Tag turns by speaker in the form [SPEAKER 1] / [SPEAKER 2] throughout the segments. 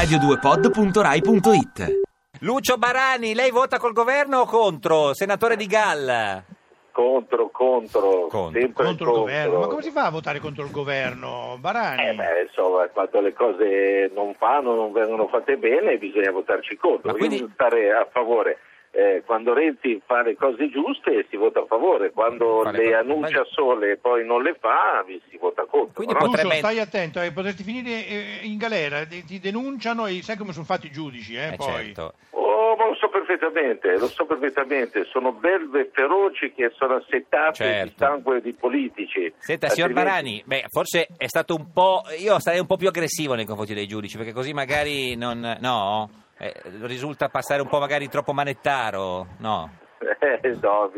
[SPEAKER 1] radio2pod.rai.it
[SPEAKER 2] Lucio Barani, lei vota col governo o contro? Senatore di Galla.
[SPEAKER 3] Contro, contro,
[SPEAKER 2] Contro.
[SPEAKER 3] sempre
[SPEAKER 4] contro il governo. Ma come si fa a votare contro il governo, Barani?
[SPEAKER 3] Eh beh, insomma, quando le cose non fanno, non vengono fatte bene, bisogna votarci contro.
[SPEAKER 2] Ma quindi-
[SPEAKER 3] Io stare a favore. Eh, quando Renzi fa le cose giuste si vota a favore, quando
[SPEAKER 2] Fa le
[SPEAKER 3] annuncia sole e poi non le fa si vota contro.
[SPEAKER 2] Quindi
[SPEAKER 3] no?
[SPEAKER 4] Lucio,
[SPEAKER 2] potrebbe-
[SPEAKER 4] stai attento, eh, potresti finire eh, in galera, ti ti denunciano e sai come sono fatti i giudici, eh,
[SPEAKER 2] Eh,
[SPEAKER 4] poi.
[SPEAKER 2] certo.
[SPEAKER 3] Oh, ma lo so perfettamente, lo so perfettamente, sono belve feroci che sono assettate
[SPEAKER 2] Certo.
[SPEAKER 3] di sangue di politici.
[SPEAKER 2] Senta, signor
[SPEAKER 3] Altrimenti-
[SPEAKER 2] Barani, beh, forse è stato un po'. Io sarei un po' più aggressivo nei confronti dei giudici, perché così magari non. No? Eh, risulta passare un po' magari troppo manettaro, no?
[SPEAKER 3] Eh, no,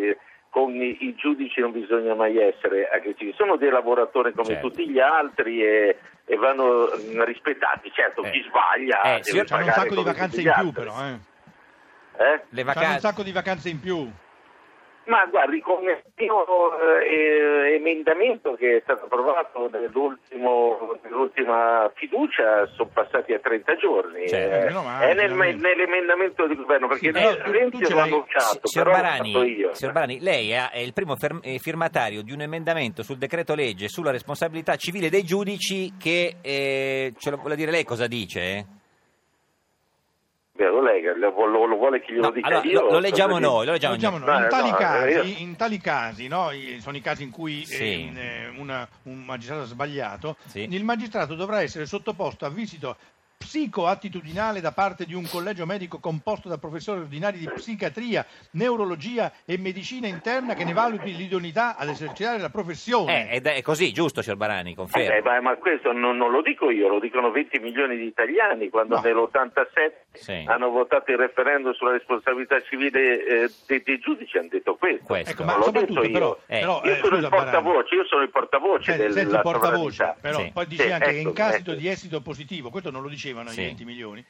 [SPEAKER 3] con i, i giudici non bisogna mai essere aggressivi, sono dei lavoratori come
[SPEAKER 2] Certo.
[SPEAKER 3] tutti gli altri e, e vanno rispettati. Certo,
[SPEAKER 2] Eh.
[SPEAKER 3] chi sbaglia
[SPEAKER 2] Eh,
[SPEAKER 3] deve
[SPEAKER 2] signor-
[SPEAKER 4] un
[SPEAKER 3] pagare
[SPEAKER 4] sacco di vacanze in più
[SPEAKER 3] altri.
[SPEAKER 4] però, eh.
[SPEAKER 3] Eh?
[SPEAKER 2] Le
[SPEAKER 4] C'hanno un
[SPEAKER 2] vacanze.
[SPEAKER 4] sacco di vacanze in più.
[SPEAKER 3] Ma guardi, con il mio eh, emendamento che è stato approvato nell'ultimo- nell'ultima fiducia sono passati a 30 giorni.
[SPEAKER 2] Certo,
[SPEAKER 3] Eh,
[SPEAKER 4] male,
[SPEAKER 3] è nel- nell'emendamento del governo perché
[SPEAKER 4] Sì, tu-
[SPEAKER 3] Renzi l'ha annunciato,
[SPEAKER 2] Signor
[SPEAKER 3] però l'ho fatto
[SPEAKER 2] Barani,
[SPEAKER 3] io.
[SPEAKER 2] signor Barani, lei è il primo eh, firmatario di un emendamento sul decreto legge sulla responsabilità civile dei giudici che, eh, ce lo vuole dire lei cosa dice?
[SPEAKER 3] Lo, lo- lo vuole che glielo
[SPEAKER 2] No,
[SPEAKER 3] dica
[SPEAKER 2] allora,
[SPEAKER 3] io?
[SPEAKER 2] lo, lo leggiamo noi, lo leggiamo
[SPEAKER 4] Diciamo,
[SPEAKER 2] noi.
[SPEAKER 4] no,
[SPEAKER 3] No,
[SPEAKER 4] in, tali
[SPEAKER 3] no,
[SPEAKER 4] casi,
[SPEAKER 3] io-
[SPEAKER 4] in tali casi, no, sono i casi in cui
[SPEAKER 2] Sì.
[SPEAKER 4] eh, eh, una- un magistrato ha sbagliato,
[SPEAKER 2] Sì.
[SPEAKER 4] il magistrato dovrà essere sottoposto a visito psicoattitudinale da parte di un collegio medico composto da professori ordinari di psichiatria, neurologia e medicina interna che ne valuti l'idoneità ad esercitare la professione.
[SPEAKER 2] Eh, ed è così, giusto, signor Barani,
[SPEAKER 3] Eh,
[SPEAKER 2] confermo.
[SPEAKER 3] ma, questo non, non lo dico io, lo dicono 20 milioni di italiani quando
[SPEAKER 4] No.
[SPEAKER 3] nell'87
[SPEAKER 2] Sì.
[SPEAKER 3] hanno votato il referendum sulla responsabilità civile eh, dei, dei giudici, hanno detto questo.
[SPEAKER 2] Questo.
[SPEAKER 4] Ecco, ma
[SPEAKER 3] l'ho detto io.
[SPEAKER 4] però,
[SPEAKER 2] Eh,
[SPEAKER 4] però,
[SPEAKER 3] io
[SPEAKER 4] eh,
[SPEAKER 3] sono
[SPEAKER 4] scusa,
[SPEAKER 3] il
[SPEAKER 4] Barani,
[SPEAKER 3] portavoce, io sono il portavoce della
[SPEAKER 4] senti il portavoce, però
[SPEAKER 2] Sì.
[SPEAKER 4] poi dici
[SPEAKER 3] Sì,
[SPEAKER 4] anche che
[SPEAKER 3] ecco,
[SPEAKER 4] in caso
[SPEAKER 3] ecco.
[SPEAKER 4] di esito positivo, questo non lo dicevano
[SPEAKER 2] Sì.
[SPEAKER 4] i 20 milioni,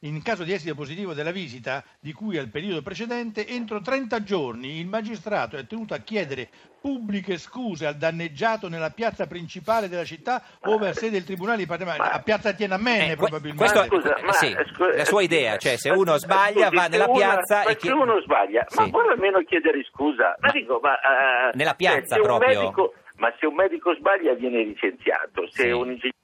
[SPEAKER 4] in caso di esito positivo della visita di cui al periodo precedente, entro 30 giorni il magistrato è tenuto a chiedere pubbliche scuse al danneggiato nella piazza principale della città ove ha sede il tribunale di
[SPEAKER 3] Ma-
[SPEAKER 4] a piazza Tiananmen
[SPEAKER 2] Eh,
[SPEAKER 4] probabilmente.
[SPEAKER 2] questo-
[SPEAKER 3] Ma scusa,
[SPEAKER 2] eh,
[SPEAKER 3] ma,
[SPEAKER 2] sì,
[SPEAKER 3] scusa,
[SPEAKER 2] la sua idea, cioè, se uno sbaglia, va
[SPEAKER 3] se
[SPEAKER 2] nella
[SPEAKER 3] una-
[SPEAKER 2] piazza
[SPEAKER 3] ma
[SPEAKER 2] e
[SPEAKER 3] se
[SPEAKER 2] chiede-
[SPEAKER 3] uno sbaglia,
[SPEAKER 2] Sì.
[SPEAKER 3] ma vuole almeno chiedere scusa. Ma,
[SPEAKER 2] Ma-
[SPEAKER 3] dico, ma, eh,
[SPEAKER 2] Nella piazza
[SPEAKER 3] se un
[SPEAKER 2] proprio?
[SPEAKER 3] medico- ma se un medico sbaglia viene licenziato, se
[SPEAKER 2] Sì.
[SPEAKER 3] un ingegnere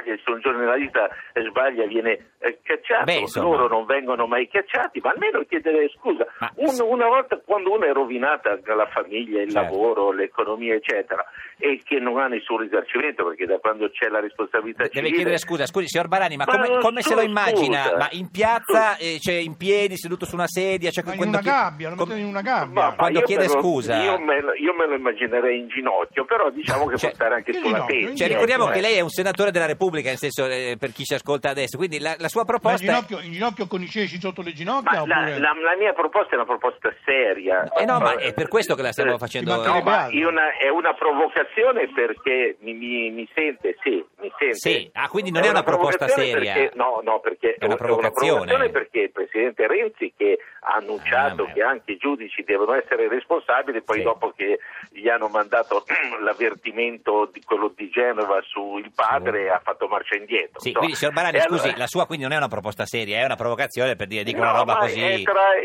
[SPEAKER 3] sbaglia, se un giornalista sbaglia viene eh, cacciato,
[SPEAKER 2] Beh, insomma.
[SPEAKER 3] loro non vengono mai cacciati, ma almeno chiedere scusa.
[SPEAKER 2] Ma-
[SPEAKER 3] Un- una volta quando uno è rovinata la famiglia, il
[SPEAKER 2] Certo.
[SPEAKER 3] lavoro, l'economia, eccetera, e che non ha nessun risarcimento, perché da quando c'è la responsabilità
[SPEAKER 2] Deve
[SPEAKER 3] civile...
[SPEAKER 2] chiedere scusa, scusi signor Barani, ma
[SPEAKER 3] Ma
[SPEAKER 2] come, come se lo immagina?
[SPEAKER 3] scusa.
[SPEAKER 2] Ma in piazza, eh, cioè in piedi, seduto su una sedia? Cioè,
[SPEAKER 4] Ma in
[SPEAKER 2] quando
[SPEAKER 4] una
[SPEAKER 2] chiede-
[SPEAKER 4] gabbia, lo
[SPEAKER 2] com-
[SPEAKER 4] mettono in una gabbia.
[SPEAKER 3] ma
[SPEAKER 2] Quando
[SPEAKER 3] io
[SPEAKER 2] chiede
[SPEAKER 3] lo-
[SPEAKER 2] scusa-
[SPEAKER 3] Io me, lo, io me lo immaginerei in ginocchio, però diciamo che
[SPEAKER 2] Cioè,
[SPEAKER 3] può stare anche
[SPEAKER 4] che
[SPEAKER 3] sulla
[SPEAKER 4] ginocchio?
[SPEAKER 3] testa.
[SPEAKER 2] Cioè, ricordiamo
[SPEAKER 3] ecco,
[SPEAKER 2] che
[SPEAKER 3] eh.
[SPEAKER 2] lei è un senatore della Repubblica, nel senso, eh, per chi ci ascolta adesso, quindi la, la sua
[SPEAKER 4] Ma in
[SPEAKER 2] proposta è...
[SPEAKER 4] ginocchio, in ginocchio con i ceci sotto le ginocchia
[SPEAKER 3] Ma la,
[SPEAKER 4] oppure...
[SPEAKER 3] la- la mia proposta è una proposta seria.
[SPEAKER 2] Eh no, ma è per questo che la stiamo
[SPEAKER 3] Eh,
[SPEAKER 2] facendo...
[SPEAKER 4] mancherebbe
[SPEAKER 3] No, ma è una, è una provocazione perché mi, mi- mi sente, sì, mi sente.
[SPEAKER 2] Sì, ah, quindi non è una proposta
[SPEAKER 3] provocazione
[SPEAKER 2] seria.
[SPEAKER 3] perché- no, no, perché
[SPEAKER 2] È una provocazione.
[SPEAKER 3] perché il Presidente Renzi che ha annunciato
[SPEAKER 2] Ah, ma-
[SPEAKER 3] che anche i giudici devono essere responsabili, poi
[SPEAKER 2] Sì.
[SPEAKER 3] dopo che gli hanno mandato l'avvertimento di quello di Genova sul padre ha fatto marcia indietro.
[SPEAKER 2] Sì,
[SPEAKER 3] insomma.
[SPEAKER 2] quindi signor Barani,
[SPEAKER 3] E
[SPEAKER 2] scusi,
[SPEAKER 3] allora-
[SPEAKER 2] la sua quindi non è una proposta seria, è una provocazione per dire, dico una
[SPEAKER 3] No,
[SPEAKER 2] roba
[SPEAKER 3] ma
[SPEAKER 2] così...
[SPEAKER 3] tra-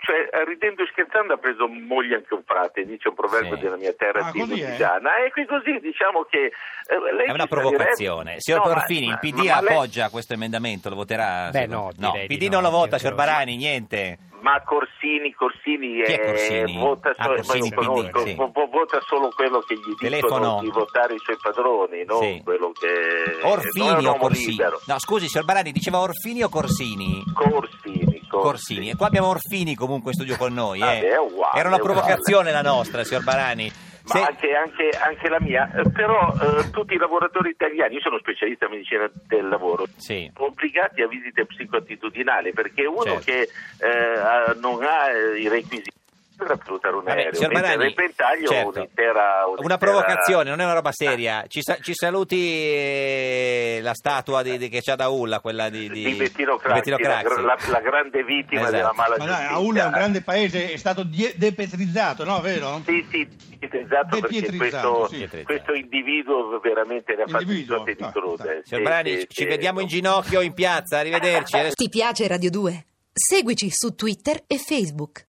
[SPEAKER 3] cioè, ridendo e scherzando ha preso moglie anche un frate, dice un proverbio
[SPEAKER 2] Sì.
[SPEAKER 3] della mia terra
[SPEAKER 4] Ah,
[SPEAKER 3] di? Lugana. E qui così diciamo che eh, lei
[SPEAKER 2] È una provocazione.
[SPEAKER 3] diretta-
[SPEAKER 2] Signor
[SPEAKER 3] No, ma-
[SPEAKER 2] Porfini, il
[SPEAKER 3] ma-
[SPEAKER 2] PD
[SPEAKER 3] ma lei-
[SPEAKER 2] appoggia questo emendamento, lo voterà?
[SPEAKER 5] Beh, no,
[SPEAKER 2] il
[SPEAKER 5] di
[SPEAKER 2] PD
[SPEAKER 5] no,
[SPEAKER 2] non lo vota, signor Barani, niente.
[SPEAKER 3] Ma Corsini, Corsini,
[SPEAKER 2] Chi è
[SPEAKER 3] eh,
[SPEAKER 2] Corsini?
[SPEAKER 3] vota,
[SPEAKER 2] Ah,
[SPEAKER 3] solo,
[SPEAKER 2] Corsini,
[SPEAKER 3] non
[SPEAKER 2] PD,
[SPEAKER 3] conosco,
[SPEAKER 2] sì.
[SPEAKER 3] vo- vo- vota solo quello che gli
[SPEAKER 2] Telefono.
[SPEAKER 3] dicono di votare i suoi padroni, non
[SPEAKER 2] Sì.
[SPEAKER 3] quello che
[SPEAKER 2] Orfini o Corsini?
[SPEAKER 3] libero.
[SPEAKER 2] No, scusi, signor Barani, diceva Orfini o Corsini?
[SPEAKER 3] Corsini,
[SPEAKER 2] Corsini. E qua abbiamo Orfini comunque in studio con noi.
[SPEAKER 3] Vabbè,
[SPEAKER 2] eh.
[SPEAKER 3] è uguale,
[SPEAKER 2] Era una provocazione la nostra, signor Barani.
[SPEAKER 3] Ma
[SPEAKER 2] Se-
[SPEAKER 3] anche, anche- anche la mia, Eh, però eh, tutti i lavoratori italiani, io sono specialista in medicina del lavoro,
[SPEAKER 2] Sì.
[SPEAKER 3] obbligati a visite psicoattitudinali perché uno
[SPEAKER 2] Certo.
[SPEAKER 3] che eh, non ha eh, i requisiti per pilotare un aereo, ventaglio
[SPEAKER 2] certo.
[SPEAKER 3] un'intera,
[SPEAKER 2] Una
[SPEAKER 3] un'intera-
[SPEAKER 2] provocazione, non è una roba seria. Ci, sa- ci saluti eh, la statua di, di- che c'ha da Ulla, quella di, di,
[SPEAKER 3] di Bettino
[SPEAKER 2] di
[SPEAKER 3] Craxi, la, la- la grande vittima
[SPEAKER 2] Esatto.
[SPEAKER 3] della mala
[SPEAKER 4] Ma
[SPEAKER 3] giustizia.
[SPEAKER 4] Aulla è un grande paese, è stato die- depetrizzato, no? Vero?
[SPEAKER 3] Sì, sì, esatto, perché questo,
[SPEAKER 4] sì.
[SPEAKER 3] questo individuo veramente ne ha fatto
[SPEAKER 4] Individuo,
[SPEAKER 3] tutte di
[SPEAKER 4] no,
[SPEAKER 3] crude. sì,
[SPEAKER 2] ci vediamo in
[SPEAKER 3] no.
[SPEAKER 2] ginocchio in piazza, arrivederci.
[SPEAKER 1] Ti piace Radio 2? Seguici su Twitter e Facebook.